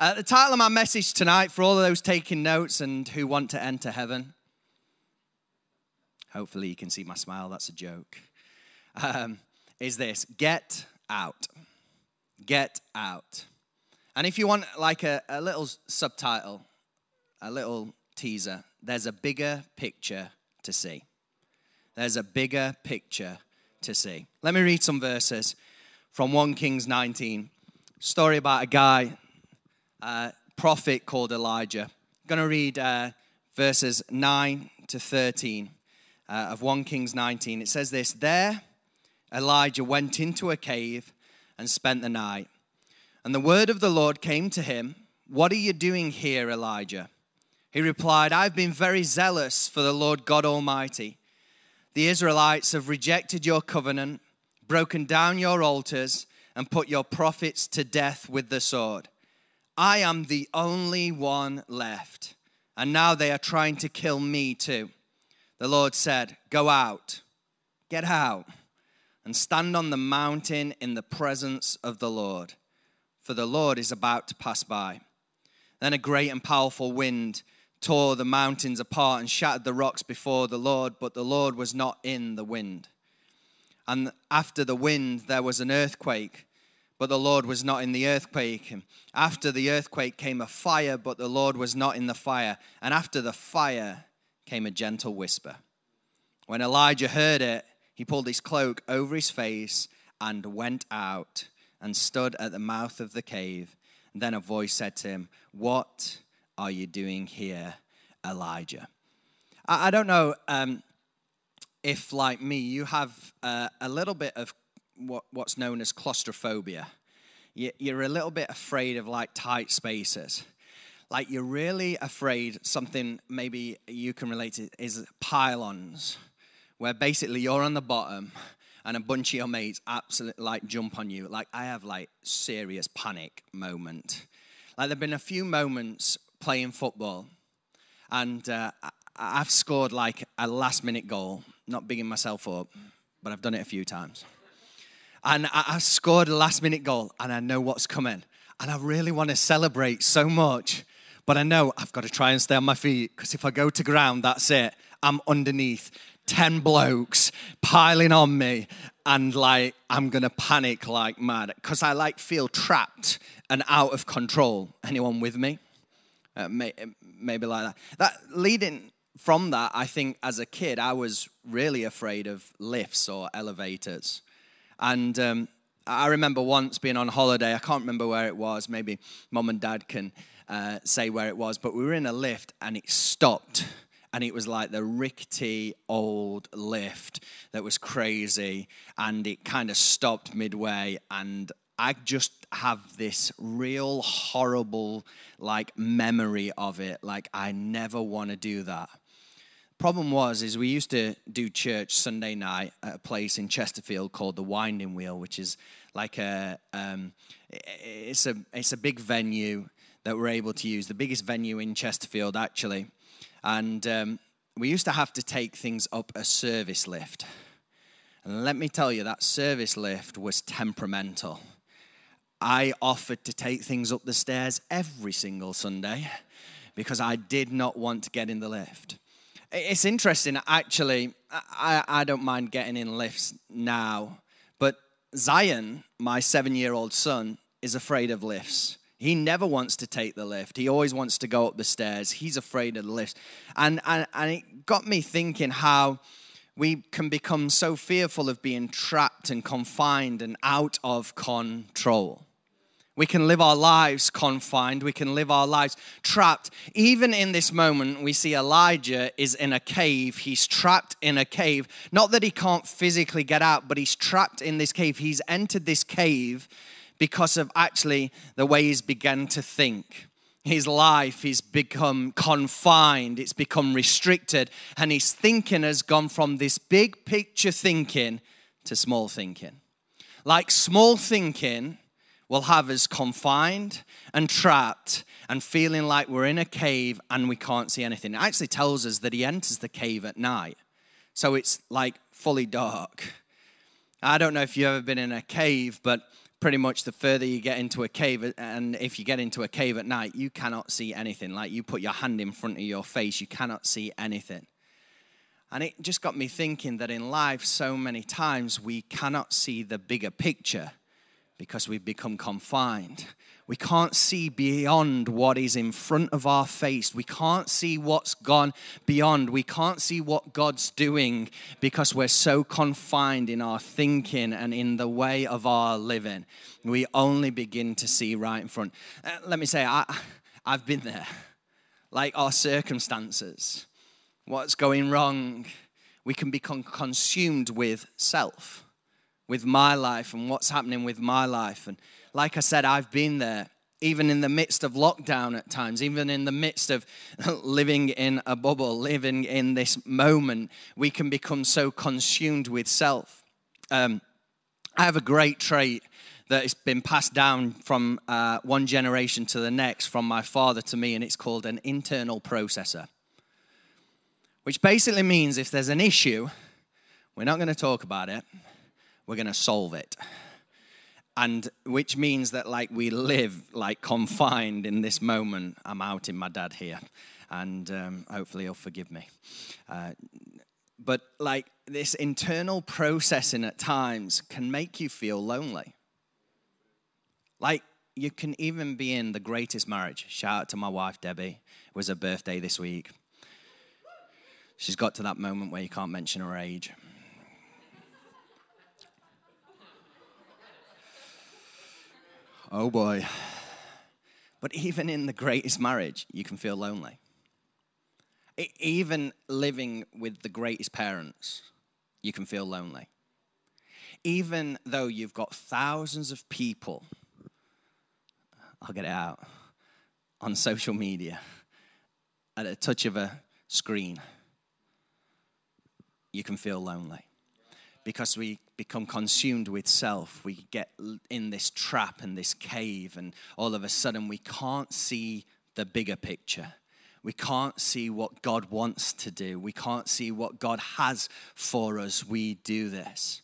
Uh, the title of my message tonight, for all of those taking notes and who want to enter heaven, hopefully you can see my smile, that's a joke, um, is this Get Out. Get Out. And if you want like a, a little subtitle, a little teaser, there's a bigger picture to see. There's a bigger picture to see. Let me read some verses from 1 Kings 19. Story about a guy uh, prophet called Elijah. I'm going to read uh, verses 9 to 13 uh, of 1 Kings 19. It says this There Elijah went into a cave and spent the night. And the word of the Lord came to him What are you doing here, Elijah? He replied, I've been very zealous for the Lord God Almighty. The Israelites have rejected your covenant, broken down your altars, and put your prophets to death with the sword. I am the only one left. And now they are trying to kill me too. The Lord said, Go out, get out, and stand on the mountain in the presence of the Lord, for the Lord is about to pass by. Then a great and powerful wind tore the mountains apart and shattered the rocks before the Lord, but the Lord was not in the wind. And after the wind, there was an earthquake but the Lord was not in the earthquake. After the earthquake came a fire, but the Lord was not in the fire. And after the fire came a gentle whisper. When Elijah heard it, he pulled his cloak over his face and went out and stood at the mouth of the cave. And then a voice said to him, What are you doing here, Elijah? I, don't know um, if, like me, you have uh, a little bit of what, what's known as claustrophobia. You, you're a little bit afraid of like tight spaces. Like you're really afraid something maybe you can relate to is pile-ons, where basically you're on the bottom and a bunch of your mates absolutely like jump on you. Like I have like serious panic moment. Like there've been a few moments playing football, and uh, I've scored like a last minute goal. Not bigging myself up, but I've done it a few times and I, scored a last minute goal and I know what's coming. And I really want to celebrate so much, but I know I've got to try and stay on my feet because if I go to ground, that's it. I'm underneath 10 blokes piling on me and like I'm going to panic like mad because I like feel trapped and out of control. Anyone with me? Uh, may, maybe like that. That leading from that, I think as a kid, I was really afraid of lifts or elevators. And um, I remember once being on holiday, I can't remember where it was, maybe mom and dad can uh, say where it was, but we were in a lift and it stopped. And it was like the rickety old lift that was crazy. And it kind of stopped midway. And I just have this real horrible, like, memory of it. Like, I never want to do that problem was is we used to do church Sunday night at a place in Chesterfield called the Winding Wheel, which is like a um, it's a it's a big venue that we're able to use, the biggest venue in Chesterfield actually, and um, we used to have to take things up a service lift, and let me tell you that service lift was temperamental. I offered to take things up the stairs every single Sunday because I did not want to get in the lift. It's interesting, actually. I, I don't mind getting in lifts now, but Zion, my seven year old son, is afraid of lifts. He never wants to take the lift. He always wants to go up the stairs. He's afraid of the lifts. And, and, and it got me thinking how we can become so fearful of being trapped and confined and out of control. We can live our lives confined. We can live our lives trapped. Even in this moment, we see Elijah is in a cave. He's trapped in a cave. Not that he can't physically get out, but he's trapped in this cave. He's entered this cave because of actually the way he's begun to think. His life is become confined, it's become restricted, and his thinking has gone from this big picture thinking to small thinking. Like small thinking, will have us confined and trapped and feeling like we're in a cave and we can't see anything. It actually tells us that he enters the cave at night. So it's like fully dark. I don't know if you've ever been in a cave, but pretty much the further you get into a cave, and if you get into a cave at night, you cannot see anything. Like you put your hand in front of your face, you cannot see anything. And it just got me thinking that in life, so many times we cannot see the bigger picture because we've become confined. We can't see beyond what is in front of our face. We can't see what's gone beyond. We can't see what God's doing because we're so confined in our thinking and in the way of our living. We only begin to see right in front. Uh, let me say, I, I've been there. Like our circumstances, what's going wrong, we can become consumed with self, with my life and what's happening with my life. And like I said, I've been there, even in the midst of lockdown at times, even in the midst of living in a bubble, living in this moment, we can become so consumed with self. Um, I have a great trait that has been passed down from uh, one generation to the next, from my father to me, and it's called an internal processor. Which basically means if there's an issue, we're not going to talk about it, we're going to solve it. And which means that like we live like confined in this moment. I'm out in my dad here and um, hopefully he'll forgive me. Uh, but like this internal processing at times can make you feel lonely. Like you can even be in the greatest marriage. Shout out to my wife debbie. It was her birthday this week. She's got to that moment where you can't mention her age Oh boy. But even in the greatest marriage, you can feel lonely. Even living with the greatest parents, you can feel lonely. Even though you've got thousands of people, I'll get it out, on social media, at a touch of a screen, you can feel lonely because we become consumed with self. We get in this trap and this cave, and all of a sudden we can't see the bigger picture. We can't see what God wants to do. We can't see what God has for us. We do this.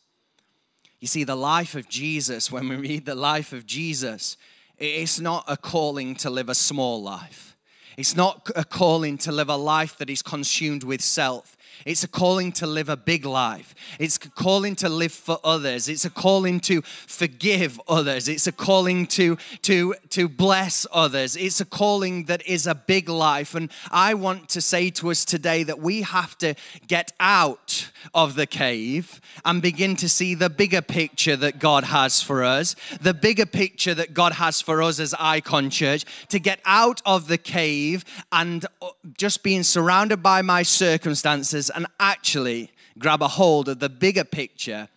You see, the life of Jesus, when we read the life of Jesus, it's not a calling to live a small life. It's not a calling to live a life that is consumed with self. It's a calling to live a big life. It's a calling to live for others. It's a calling to forgive others. It's a calling to, to, to bless others. It's a calling that is a big life. And I want to say to us today that we have to get out of the cave and begin to see the bigger picture that God has for us, the bigger picture that God has for us as Icon Church, to get out of the cave and uh, just being surrounded by my circumstances and actually grab a hold of the bigger picture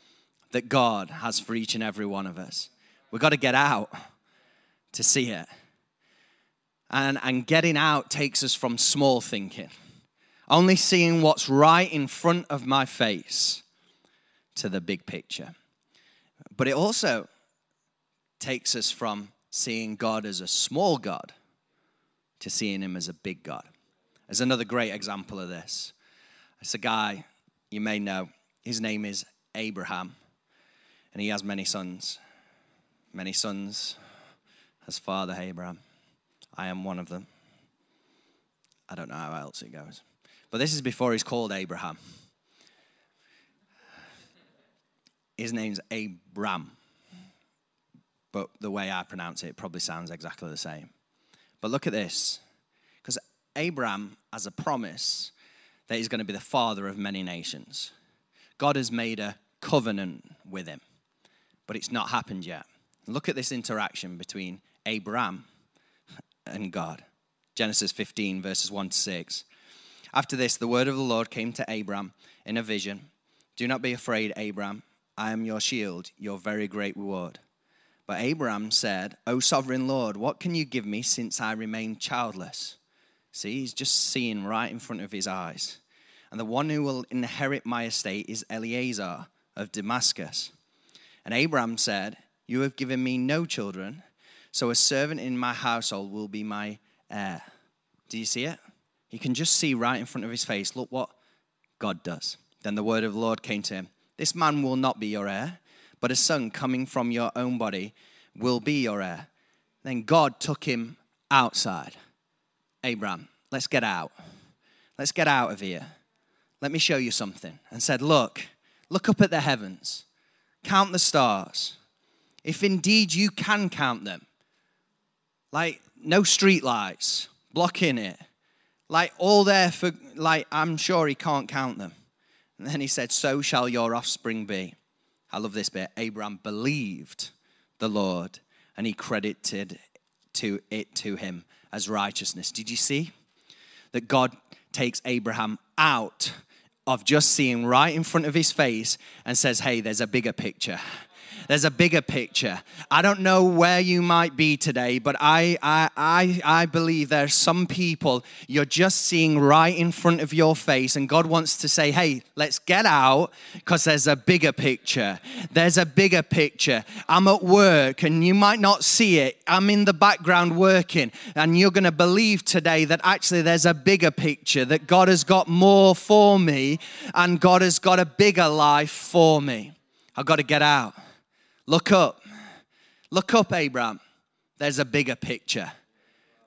that God has for each and every one of us. We've got to get out to see it. And, and getting out takes us from small thinking, only seeing what's right in front of my face, to the big picture. But it also takes us from seeing God as a small God to seeing Him as a big God. There's another great example of this. It's a guy you may know. His name is Abraham, and he has many sons. Many sons has father Abraham. I am one of them. I don't know how else it goes. But this is before he's called Abraham. His name's Abram. But the way I pronounce it, it probably sounds exactly the same. But look at this. Because Abraham, has a promise, that he's going to be the father of many nations. God has made a covenant with him, but it's not happened yet. Look at this interaction between Abraham and God. Genesis 15, verses 1 to 6. After this, the word of the Lord came to Abram in a vision Do not be afraid, Abram. I am your shield, your very great reward. But Abram said, O sovereign Lord, what can you give me since I remain childless? See, he's just seeing right in front of his eyes. And the one who will inherit my estate is Eliezer of Damascus. And Abraham said, You have given me no children, so a servant in my household will be my heir. Do you see it? He can just see right in front of his face, look what God does. Then the word of the Lord came to him This man will not be your heir, but a son coming from your own body will be your heir. Then God took him outside. Abraham, let's get out. Let's get out of here. Let me show you something. And said, Look, look up at the heavens, count the stars. If indeed you can count them, like no street lights blocking it, like all there for, like I'm sure he can't count them. And then he said, So shall your offspring be. I love this bit. Abraham believed the Lord and he credited to it to him as righteousness. Did you see that God takes Abraham out of just seeing right in front of his face and says, Hey, there's a bigger picture. There's a bigger picture. I don't know where you might be today, but I, I, I, I believe there's some people you're just seeing right in front of your face, and God wants to say, hey, let's get out because there's a bigger picture. There's a bigger picture. I'm at work, and you might not see it. I'm in the background working, and you're going to believe today that actually there's a bigger picture, that God has got more for me, and God has got a bigger life for me. I've got to get out. Look up. Look up, Abraham. There's a bigger picture.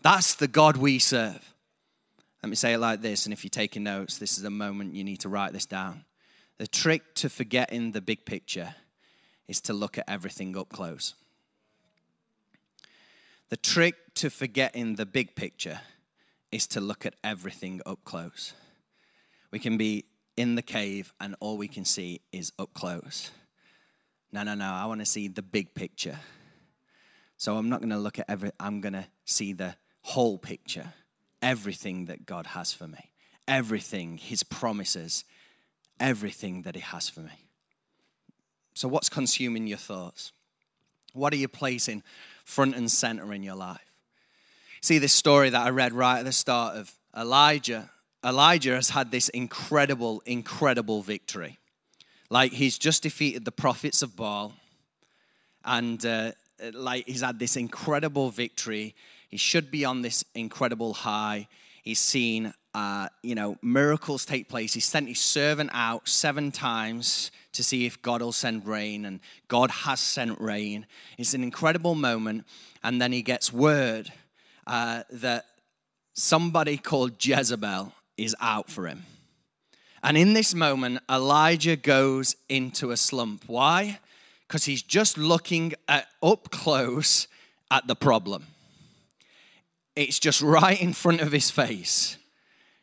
That's the God we serve. Let me say it like this, and if you're taking notes, this is a moment you need to write this down. The trick to forgetting the big picture is to look at everything up close. The trick to forgetting the big picture is to look at everything up close. We can be in the cave, and all we can see is up close. No, no, no. I want to see the big picture. So I'm not going to look at every, I'm going to see the whole picture. Everything that God has for me. Everything, His promises, everything that He has for me. So, what's consuming your thoughts? What are you placing front and center in your life? See this story that I read right at the start of Elijah. Elijah has had this incredible, incredible victory. Like he's just defeated the prophets of Baal, and uh, like he's had this incredible victory. He should be on this incredible high. He's seen, uh, you know, miracles take place. He sent his servant out seven times to see if God will send rain, and God has sent rain. It's an incredible moment, and then he gets word uh, that somebody called Jezebel is out for him. And in this moment, Elijah goes into a slump. Why? Because he's just looking at, up close at the problem. It's just right in front of his face.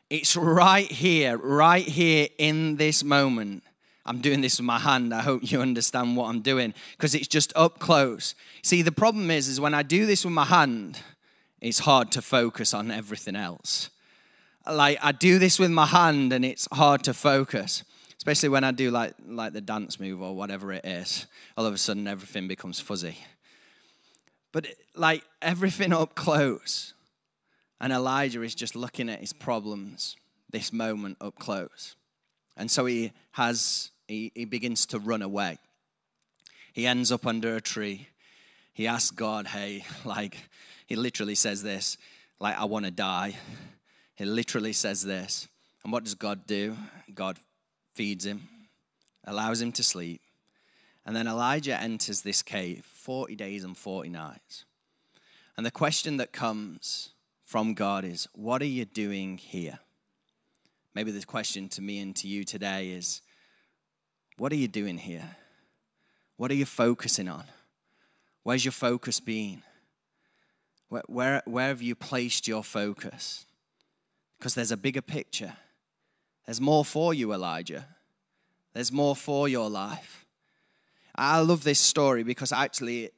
It's right here, right here in this moment. I'm doing this with my hand. I hope you understand what I'm doing because it's just up close. See, the problem is, is when I do this with my hand, it's hard to focus on everything else like I do this with my hand and it's hard to focus, especially when I do like like the dance move or whatever it is. All of a sudden, everything becomes fuzzy. But like everything up close, and Elijah is just looking at his problems, this moment up close, and so he has he, he begins to run away. He ends up under a tree. He asks God, "Hey, like," he literally says this, like, "I want to die." He literally says this. And what does God do? God feeds him, allows him to sleep. And then Elijah enters this cave 40 days and 40 nights. And the question that comes from God is, What are you doing here? Maybe the question to me and to you today is, What are you doing here? What are you focusing on? Where's your focus been? Where, where, where have you placed your focus? Because there's a bigger picture. There's more for you, Elijah. There's more for your life. I love this story because actually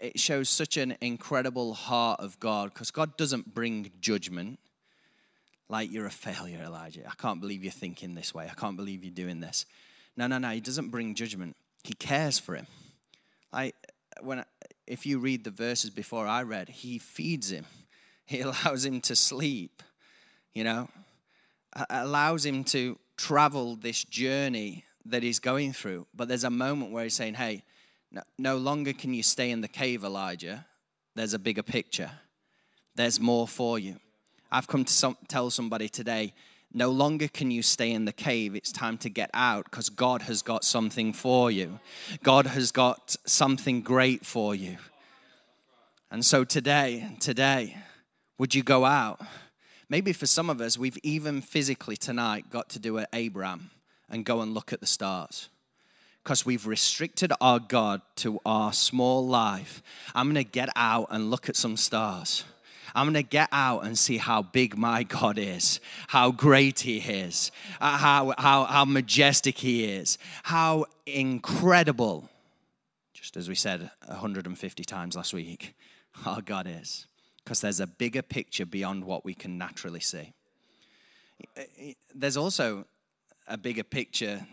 it shows such an incredible heart of God because God doesn't bring judgment like you're a failure, Elijah. I can't believe you're thinking this way. I can't believe you're doing this. No, no, no. He doesn't bring judgment. He cares for him. Like when if you read the verses before I read, he feeds him. He allows him to sleep you know, allows him to travel this journey that he's going through. But there's a moment where he's saying, hey, no, longer can you stay in the cave, Elijah. There's a bigger picture, there's more for you. I've come to some, tell somebody today no longer can you stay in the cave. It's time to get out because God has got something for you. God has got something great for you. And so today, today, would you go out? Maybe for some of us, we've even physically tonight got to do an Abraham and go and look at the stars because we've restricted our God to our small life. I'm going to get out and look at some stars. I'm going to get out and see how big my God is, how great He is, uh, how, how, how majestic He is, how incredible, just as we said 150 times last week, our God is. Because there's a bigger picture beyond what we can naturally see. There's also a bigger picture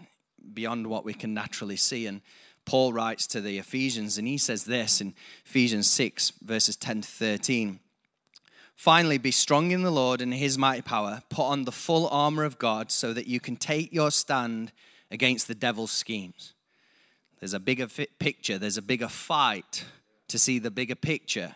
beyond what we can naturally see. And Paul writes to the Ephesians, and he says this in Ephesians 6, verses 10 to 13. Finally, be strong in the Lord and his mighty power. Put on the full armor of God so that you can take your stand against the devil's schemes. There's a bigger picture, there's a bigger fight to see the bigger picture.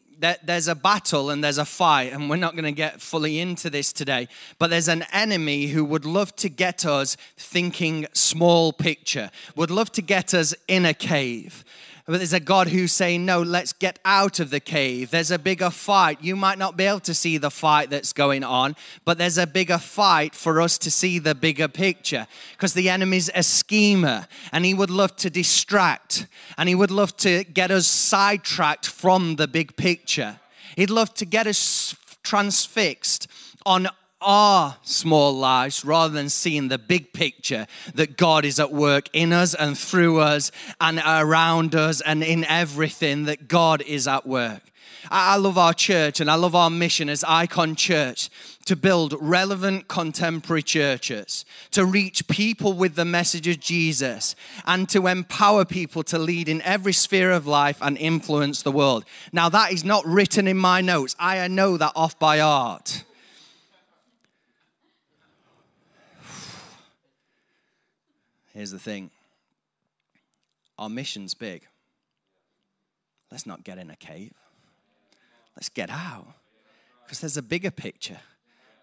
there's a battle and there's a fight, and we're not going to get fully into this today, but there's an enemy who would love to get us thinking small picture, would love to get us in a cave. But there's a God who's saying, No, let's get out of the cave. There's a bigger fight. You might not be able to see the fight that's going on, but there's a bigger fight for us to see the bigger picture because the enemy's a schemer and he would love to distract and he would love to get us sidetracked from the big picture. He'd love to get us transfixed on our small lives rather than seeing the big picture that God is at work in us and through us and around us and in everything that God is at work. I love our church and I love our mission as Icon Church to build relevant contemporary churches, to reach people with the message of Jesus, and to empower people to lead in every sphere of life and influence the world. Now, that is not written in my notes. I know that off by heart. Here's the thing our mission's big. Let's not get in a cave. Let's get out. Because there's a bigger picture.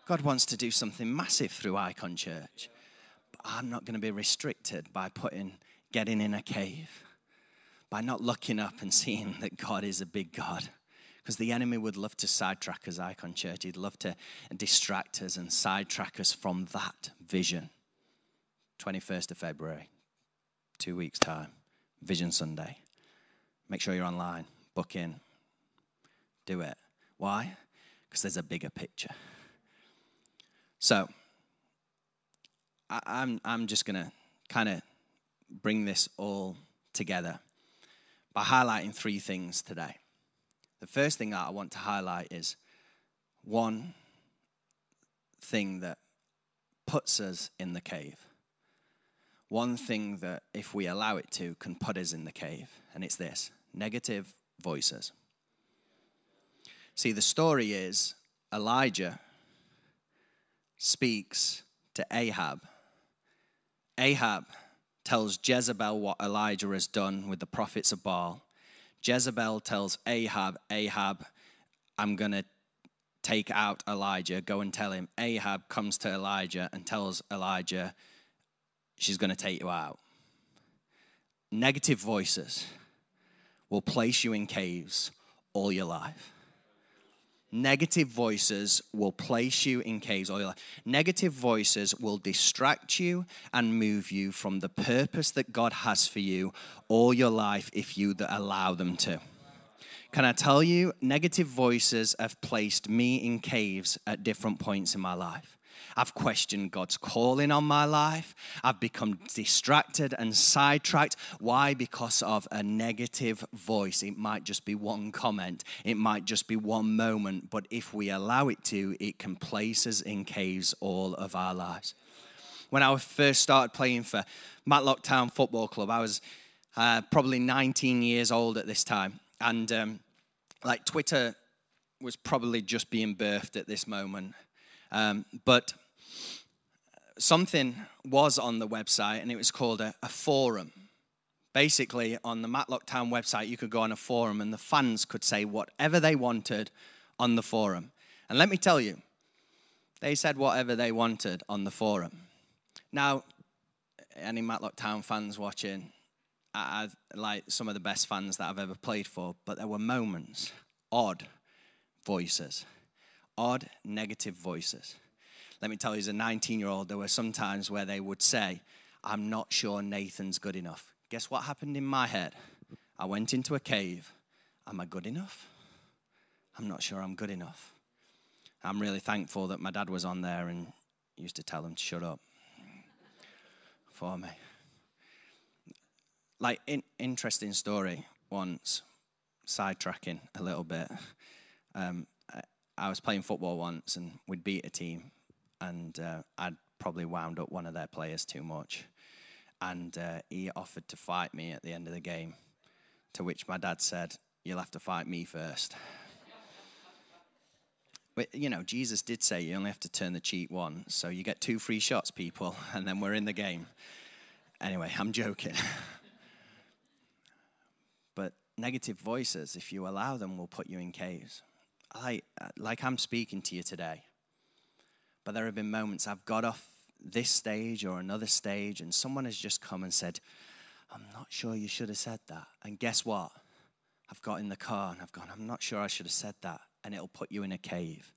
God wants to do something massive through Icon Church. But I'm not going to be restricted by putting getting in a cave, by not looking up and seeing that God is a big God. Because the enemy would love to sidetrack us, Icon Church. He'd love to distract us and sidetrack us from that vision. 21st of February, two weeks' time, Vision Sunday. Make sure you're online, book in, do it. Why? Because there's a bigger picture. So, I, I'm, I'm just going to kind of bring this all together by highlighting three things today. The first thing that I want to highlight is one thing that puts us in the cave one thing that, if we allow it to, can put us in the cave, and it's this negative voices. See, the story is Elijah speaks to Ahab. Ahab tells Jezebel what Elijah has done with the prophets of Baal. Jezebel tells Ahab, Ahab, I'm going to take out Elijah. Go and tell him. Ahab comes to Elijah and tells Elijah, she's going to take you out. Negative voices will place you in caves all your life. Negative voices will place you in caves all your life. Negative voices will distract you and move you from the purpose that God has for you all your life if you allow them to. Can I tell you, negative voices have placed me in caves at different points in my life. I've questioned God's calling on my life. I've become distracted and sidetracked. Why? Because of a negative voice. It might just be one comment, it might just be one moment, but if we allow it to, it can place us in caves all of our lives. When I first started playing for Matlock Town Football Club, I was uh, probably 19 years old at this time. And um, like Twitter was probably just being birthed at this moment. Um, but something was on the website, and it was called a, a forum. Basically, on the Matlock Town website, you could go on a forum, and the fans could say whatever they wanted on the forum. And let me tell you, they said whatever they wanted on the forum. Now, any Matlock Town fans watching, I, I like some of the best fans that I've ever played for, but there were moments, odd voices, odd negative voices. Let me tell you, as a 19 year old, there were some times where they would say, I'm not sure Nathan's good enough. Guess what happened in my head? I went into a cave. Am I good enough? I'm not sure I'm good enough. I'm really thankful that my dad was on there and used to tell him to shut up for me. Like, in, interesting story once, sidetracking a little bit. Um, I, was playing football once and we'd beat a team, and uh, I'd probably wound up one of their players too much. And uh, he offered to fight me at the end of the game, to which my dad said, You'll have to fight me first. But, you know, Jesus did say you only have to turn the cheek once. So you get two free shots, people, and then we're in the game. Anyway, I'm joking. but negative voices, if you allow them, will put you in caves. I, like I'm speaking to you today. But there have been moments I've got off this stage or another stage, and someone has just come and said, I'm not sure you should have said that. And guess what? I've got in the car and I've gone, I'm not sure I should have said that and it'll put you in a cave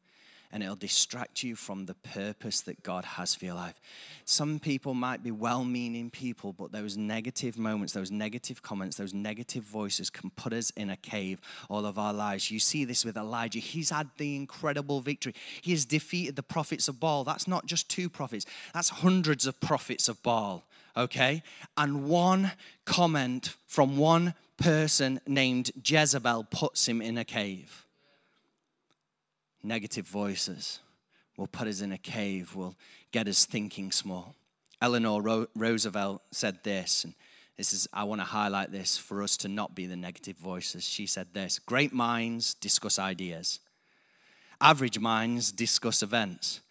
and it'll distract you from the purpose that God has for your life. Some people might be well meaning people, but those negative moments, those negative comments, those negative voices can put us in a cave all of our lives. You see this with Elijah. He's had the incredible victory. He has defeated the prophets of Baal. That's not just two prophets, that's hundreds of prophets of Baal, okay? And one comment from one person named Jezebel puts him in a cave negative voices will put us in a cave, will get us thinking small. Eleanor Ro- Roosevelt said this, and this is, I want to highlight this for us to not be the negative voices. She said this Great minds discuss ideas, average minds discuss events,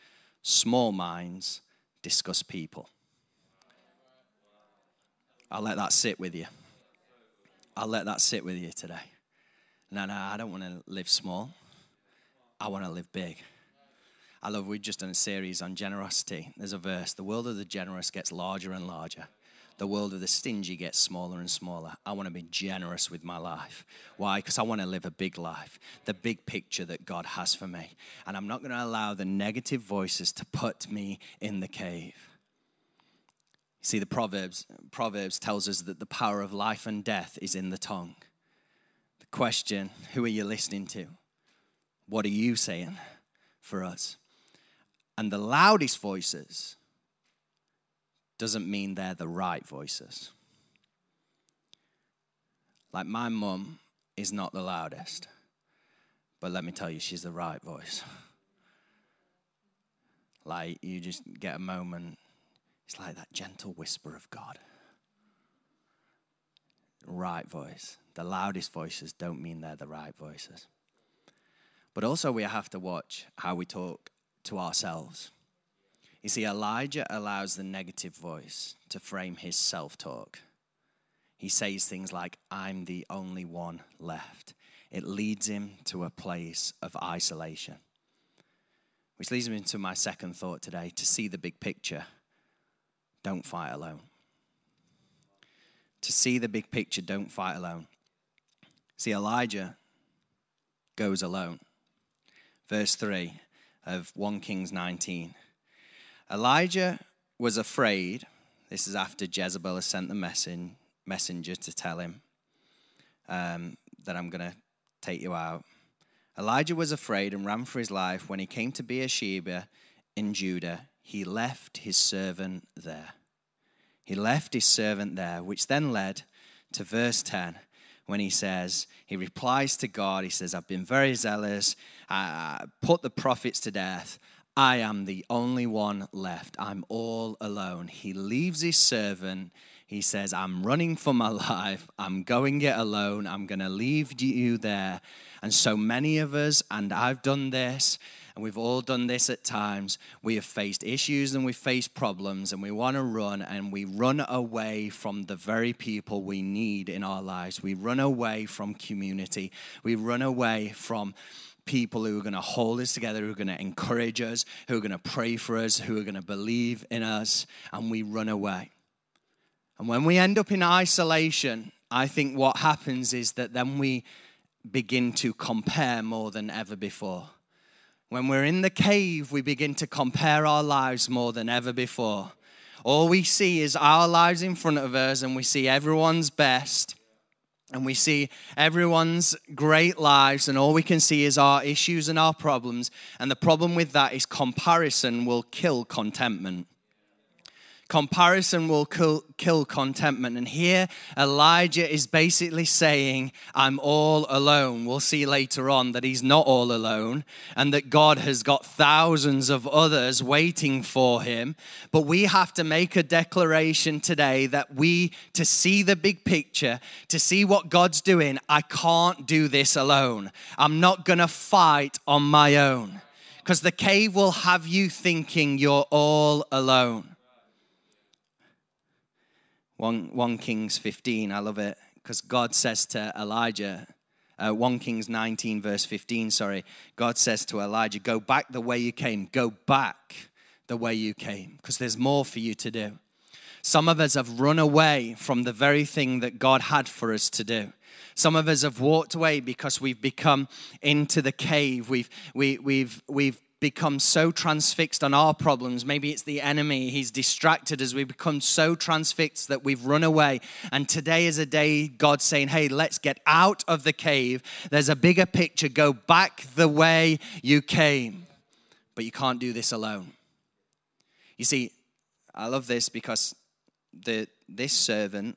small minds discuss people. I'll let that sit with you. I'll let that sit with you today. No, no, I don't want to live small. I want to live big. I love, we've just done a series on generosity. There's a verse the world of the generous gets larger and larger. The world of the stingy gets smaller and smaller. I want to be generous with my life. Why? Because I want to live a big life, the big picture that God has for me. And I'm not going to allow the negative voices to put me in the cave. See, the Proverbs, Proverbs tells us that the power of life and death is in the tongue. The question who are you listening to? What are you saying for us? And the loudest voices doesn't mean they're the right voices. Like my mum is not the loudest, but let me tell you, she's the right voice. Like you just get a moment, it's like that gentle whisper of God. Right voice. The loudest voices don't mean they're the right voices. But also, we have to watch how we talk to ourselves. You see, Elijah allows the negative voice to frame his self talk. He says things like, I'm the only one left. It leads him to a place of isolation. Which leads me into my second thought today to see the big picture. Don't fight alone. To see the big picture, don't fight alone. See, Elijah goes alone verse 3 of 1 Kings 19. Elijah was afraid. This is after Jezebel has sent the messen- messenger to tell him um, that I'm going to take you out. Elijah was afraid and ran for his life. When he came to Beersheba in Judah, he left his servant there. He left his servant there, which then led to verse 10 when he says, he replies to God, he says, I've been very zealous, I put the prophets to death. I am the only one left. I'm all alone. He leaves his servant. He says, I'm running for my life. I'm going it alone. I'm going to leave you there. And so many of us, and I've done this, and we've all done this at times. We have faced issues and we've faced problems, and we want to run, and we run away from the very people we need in our lives. We run away from community. We run away from people who are going to hold us together, who are going to encourage us, who are going to pray for us, who are going to believe in us, and we run away. And when we end up in isolation, I think what happens is that then we begin to compare more than ever before. When we're in the cave, we begin to compare our lives more than ever before. All we see is our lives in front of us, and we see everyone's best, and we see everyone's great lives, and all we can see is our issues and our problems. And the problem with that is comparison will kill contentment. Comparison will kill, kill, contentment. And here, Elijah is basically saying, I'm all alone. We'll see later on that he's not all alone and that God has got thousands of others waiting for him. But we have to make a declaration today that we, to see the big picture, to see what God's doing, I can't do this alone. I'm not going to fight on my own because the cave will have you thinking you're all alone. 1, 1 Kings 15, I love it because God says to Elijah, uh, 1 Kings 19, verse 15, sorry, God says to Elijah, Go back the way you came. Go back the way you came because there's more for you to do. Some of us have run away from the very thing that God had for us to do. Some of us have walked away because we've become into the cave. We've, we, we've, we've become so transfixed on our problems. Maybe it's the enemy. He's distracted as we become so transfixed that we've run away. And today is a day God's saying, hey, let's get out of the cave. There's a bigger picture. Go back the way you came. But you can't do this alone. You see, I love this because the, this servant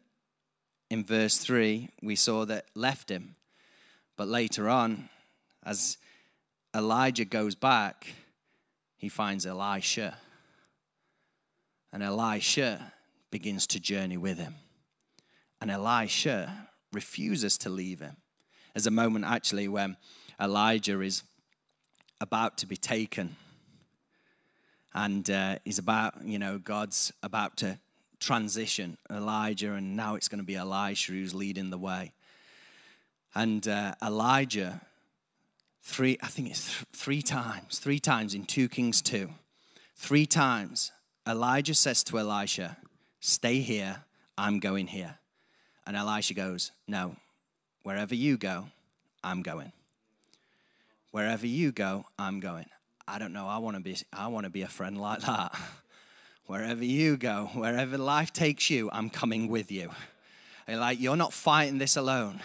in verse 3, we saw that left him. But later on, as Elijah goes back, he finds Elisha. And Elisha begins to journey with him. And Elisha refuses to leave him. There's a moment actually when Elijah is about to be taken. And uh, he's about, you know, God's about to transition Elijah, and now it's going to be Elisha who's leading the way. And uh, Elijah three, I think it's th- three times, three times in 2 Kings 2. Three times, Elijah says to Elisha, Stay here, I'm going here. And Elisha goes, No, wherever you go, I'm going. Wherever you go, I'm going. I don't know, I want to be I want to be a friend like that. wherever you go, wherever life takes you, I'm coming with you. Like you're not fighting this alone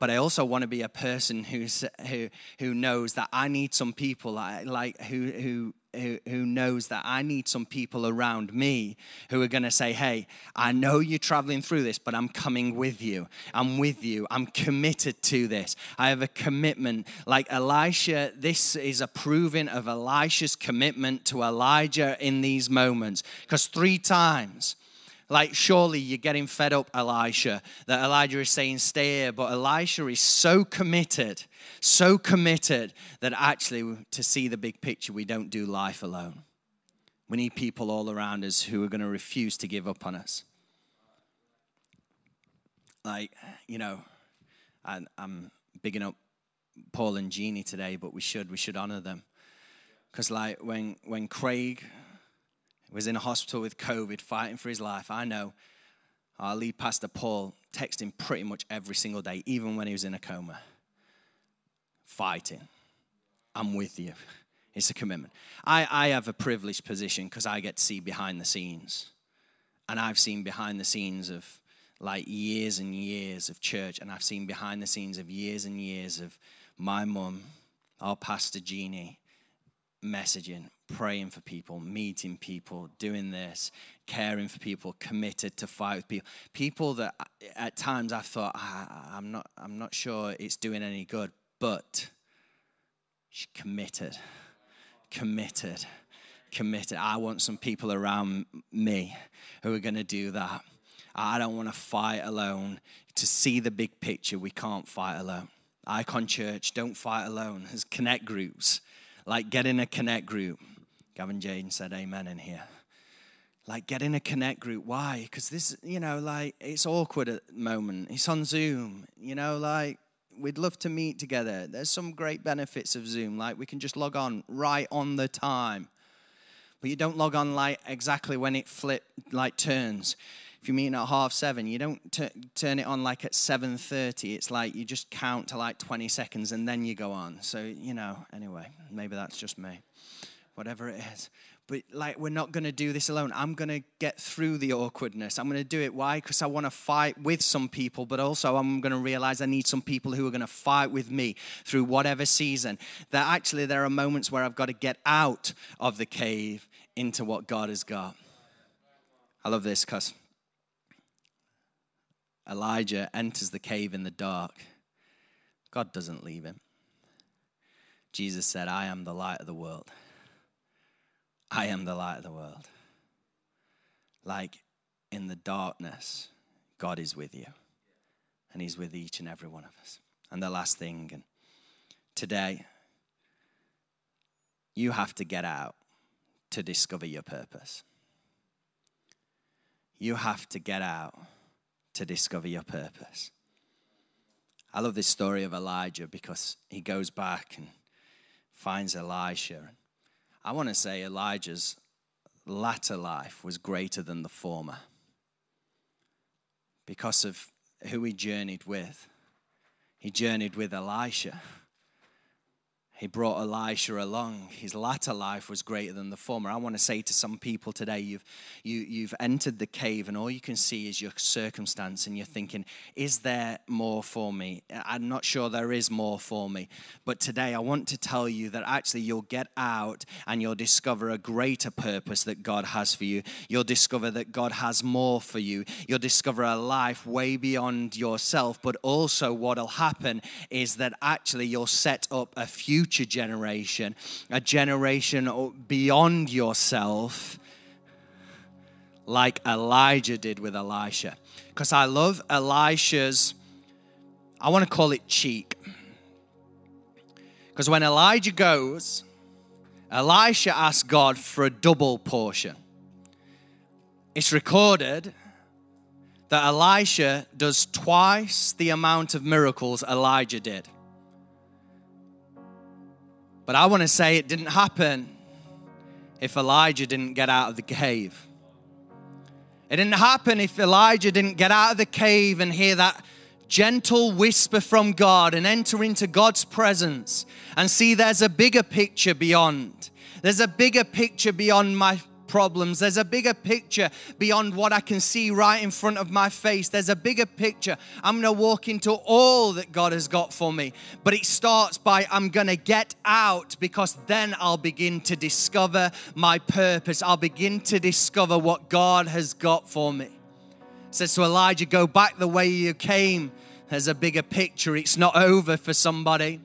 but I also want to be a person who's, who, who knows that I need some people like who, who, who, who knows that I need some people around me who are going to say, Hey, I know you're traveling through this, but I'm coming with you. I'm with you. I'm committed to this. I have a commitment. Like Elisha, this is a proving of Elisha's commitment to Elijah in these moments. Because three times, like, surely you're getting fed up, Elisha, that Elijah is saying, stay here. But Elisha is so committed, so committed that actually, to see the big picture, we don't do life alone. We need people all around us who are going to refuse to give up on us. Like, you know, I, I'm bigging up Paul and Jeannie today, but we should, we should honor them. Because, like, when, when Craig was in a hospital with COVID, fighting for his life. I know our lead pastor Paul texted him pretty much every single day, even when he was in a coma. Fighting. I'm with you. It's a commitment. I, I have a privileged position because I get to see behind the scenes. And I've seen behind the scenes of like years and years of church, and I've seen behind the scenes of years and years of my mum, our pastor Jeannie, messaging, praying for people, meeting people, doing this, caring for people, committed to fight with people. People that at times I thought ah, I'm not, I'm not sure it's doing any good, but she's committed, committed, committed. I want some people around me who are going to do that. I don't want to fight alone. To see the big picture, we can't fight alone. Icon Church, don't fight alone. There's connect groups Like, get in a connect group. Gavin Jane said amen in here. Like, get in a connect group. Why? Because this, you know, like, it's awkward at the moment. It's on Zoom, you know, like, we'd love to meet together. There's some great benefits of Zoom. Like, we can just log on right on the time. But you don't log on like exactly when it flip like turns if you're meeting at half seven, you don't t- turn it on like at 7.30. It's like you just count to like 20 seconds and then you go on. So, you know, anyway, maybe that's just me. Whatever it is. But like, we're not going to do this alone. I'm going to get through the awkwardness. I'm going to do it. Why? Because I want to fight with some people, but also I'm going to realize I need some people who are going to fight with me through whatever season. That actually, there are moments where I've got to get out of the cave into what God has got. I love this because Elijah enters the cave in the dark, God doesn't leave him. Jesus said, I am the light of the world. I am the light of the world. Like in the darkness, God is with you. And He's with each and every one of us. And the last thing, and today, you have to get out to discover your purpose. You have to get out to discover your purpose. I love this story of Elijah because he goes back and finds Elisha. I want to say Elijah's latter life was greater than the former because of who he journeyed with. He journeyed with Elisha. He brought Elisha along. His latter life was greater than the former. I want to say to some people today, you've, you, you've entered the cave and all you can see is your circumstance, and you're thinking, is there more for me? I'm not sure there is more for me. But today, I want to tell you that actually you'll get out and you'll discover a greater purpose that God has for you. You'll discover that God has more for you. You'll discover a life way beyond yourself. But also, what'll happen is that actually you'll set up a future future generation, a generation beyond yourself, like Elijah did with Elisha. Because I love Elisha's, I want to call it cheek. Because when Elijah goes, Elisha asks God for a double portion. It's recorded that Elisha does twice the amount of miracles Elijah did. But I want to say it didn't happen if Elijah didn't get out of the cave. It didn't happen if Elijah didn't get out of the cave and hear that gentle whisper from God and enter into God's presence and see there's a bigger picture beyond. There's a bigger picture beyond my problems. There's a bigger picture beyond what I can see right in front of my face. There's a bigger picture. I'm going to walk into all that God has got for me. But it starts by I'm going to get out because then I'll begin to discover my purpose. I'll begin to discover what God has got for me. It says to Elijah, Go back the way you came. There's a bigger picture. It's not over for somebody.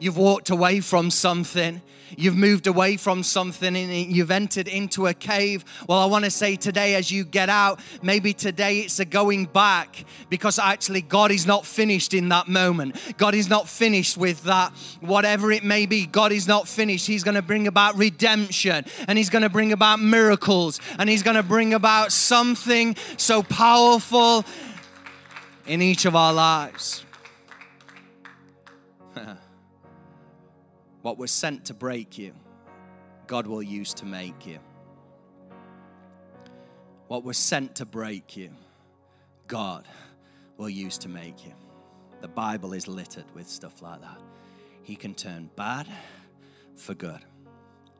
You've walked away from something. You've moved away from something and you've entered into a cave. Well, I want to say today, as you get out, maybe today it's a going back because actually God is not finished in that moment. God is not finished with that, whatever it may be. God is not finished. He's going to bring about redemption and He's going to bring about miracles and He's going to bring about something so powerful in each of our lives. What was sent to break you, God will use to make you. What was sent to break you, God will use to make you. The Bible is littered with stuff like that. He can turn bad for good.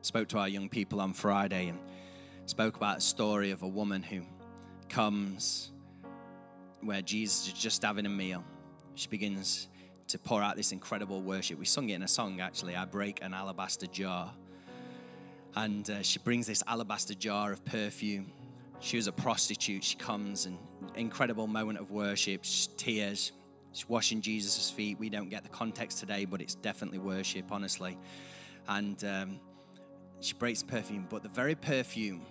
Spoke to our young people on Friday and spoke about a story of a woman who comes where Jesus is just having a meal. She begins to pour out this incredible worship. We sung it in a song, actually. I break an alabaster jar. And uh, she brings this alabaster jar of perfume. She was a prostitute. She comes and incredible moment of worship, tears. She's washing Jesus' feet. We don't get the context today, but it's definitely worship, honestly. And um, she breaks perfume, but the very perfume,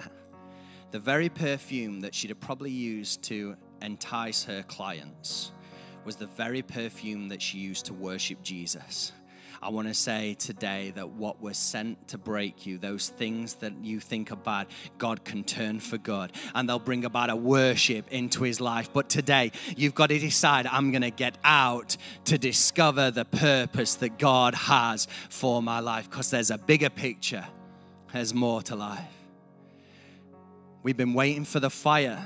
the very perfume that she'd have probably used to entice her clients was the very perfume that she used to worship Jesus. I want to say today that what was sent to break you, those things that you think are bad, God can turn for good and they'll bring about a worship into his life. But today, you've got to decide I'm going to get out to discover the purpose that God has for my life because there's a bigger picture, there's more to life. We've been waiting for the fire.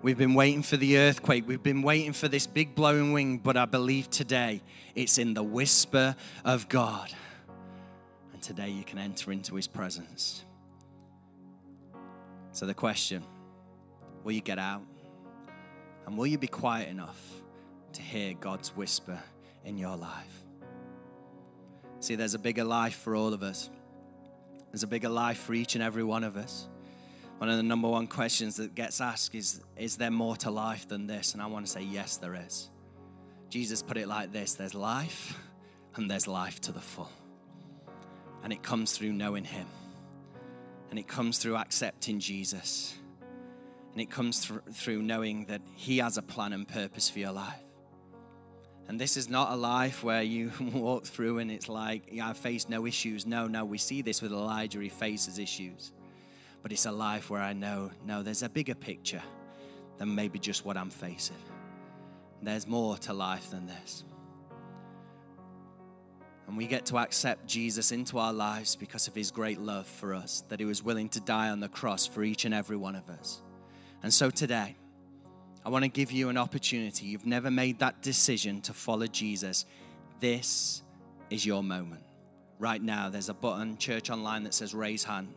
We've been waiting for the earthquake. We've been waiting for this big blowing wind, but I believe today it's in the whisper of God. And today you can enter into his presence. So, the question will you get out? And will you be quiet enough to hear God's whisper in your life? See, there's a bigger life for all of us, there's a bigger life for each and every one of us one of the number one questions that gets asked is Is there more to life than this? And I want to say, Yes, there is. Jesus put it like this there's life, and there's life to the full. And it comes through knowing Him, and it comes through accepting Jesus, and it comes through, through knowing that He has a plan and purpose for your life. And this is not a life where you walk through and it's like, yeah, I face no issues. No, no, we see this with Elijah, he faces issues but it's a life where I know, no, there's a bigger picture than maybe just what I'm facing. There's more to life than this. And we get to accept Jesus into our lives because of his great love for us, that he was willing to die on the cross for each and every one of us. And so today, I want to give you an opportunity. You've never made that decision to follow Jesus. This is your moment. Right now, there's a button, church online, that says raise hand.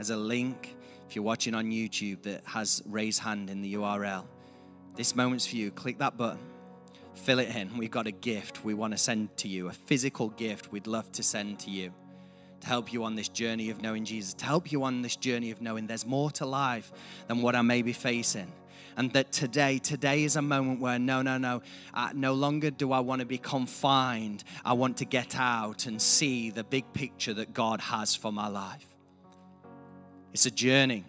There's a link, if you're watching on YouTube, that has raise hand in the URL. This moment's for you. Click that button, fill it in. We've got a gift we want to send to you, a physical gift we'd love to send to you to help you on this journey of knowing Jesus, to help you on this journey of knowing there's more to life than what I may be facing. And that today, today is a moment where no, no, no, uh, no longer do I want to be confined. I want to get out and see the big picture that God has for my life. It's a journey.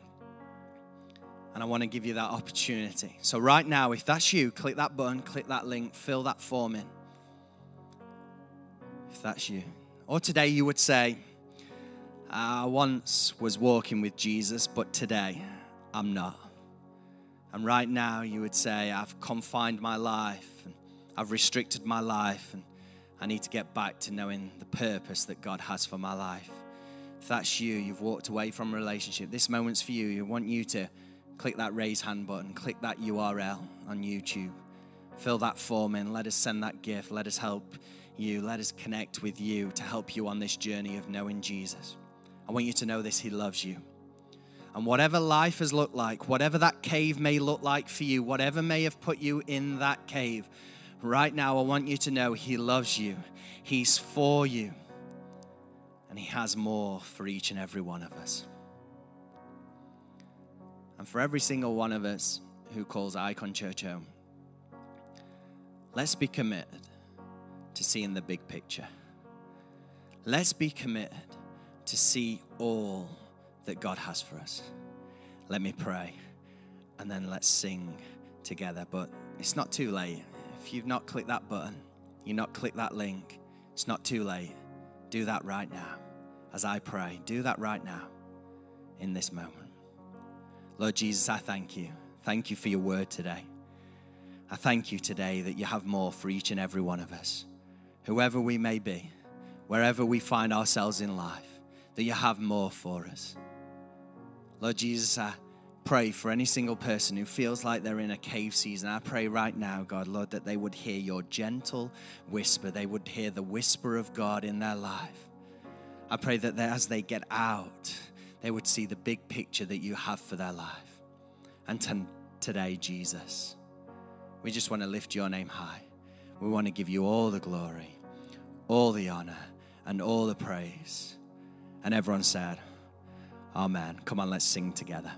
And I want to give you that opportunity. So, right now, if that's you, click that button, click that link, fill that form in. If that's you. Or today, you would say, I once was walking with Jesus, but today I'm not. And right now, you would say, I've confined my life, and I've restricted my life, and I need to get back to knowing the purpose that God has for my life. If that's you, you've walked away from a relationship, this moment's for you. I want you to click that raise hand button, click that URL on YouTube, fill that form in. Let us send that gift. Let us help you. Let us connect with you to help you on this journey of knowing Jesus. I want you to know this He loves you. And whatever life has looked like, whatever that cave may look like for you, whatever may have put you in that cave, right now I want you to know He loves you. He's for you and He has more for each and every one of us. And for every single one of us who calls Icon Church home, let's be committed to seeing the big picture. Let's be committed to see all that God has for us. Let me pray and then let's sing together. But it's not too late. If you've not clicked that button, you've not clicked that link, it's not too late. Do that right now as I pray. Do that right now in this moment. Lord Jesus, I thank you. Thank you for your word today. I thank you today that you have more for each and every one of us, whoever we may be, wherever we find ourselves in life, that you have more for us. Lord Jesus, I pray for any single person who feels like they're in a cave season. I pray right now, God, Lord, that they would hear your gentle whisper. They would hear the whisper of God in their life. I pray that as they get out, they would see the big picture that you have for their life. And to, today, Jesus, we just want to lift your name high. We want to give you all the glory, all the honor, and all the praise. And everyone said, Amen. Come on, let's sing together.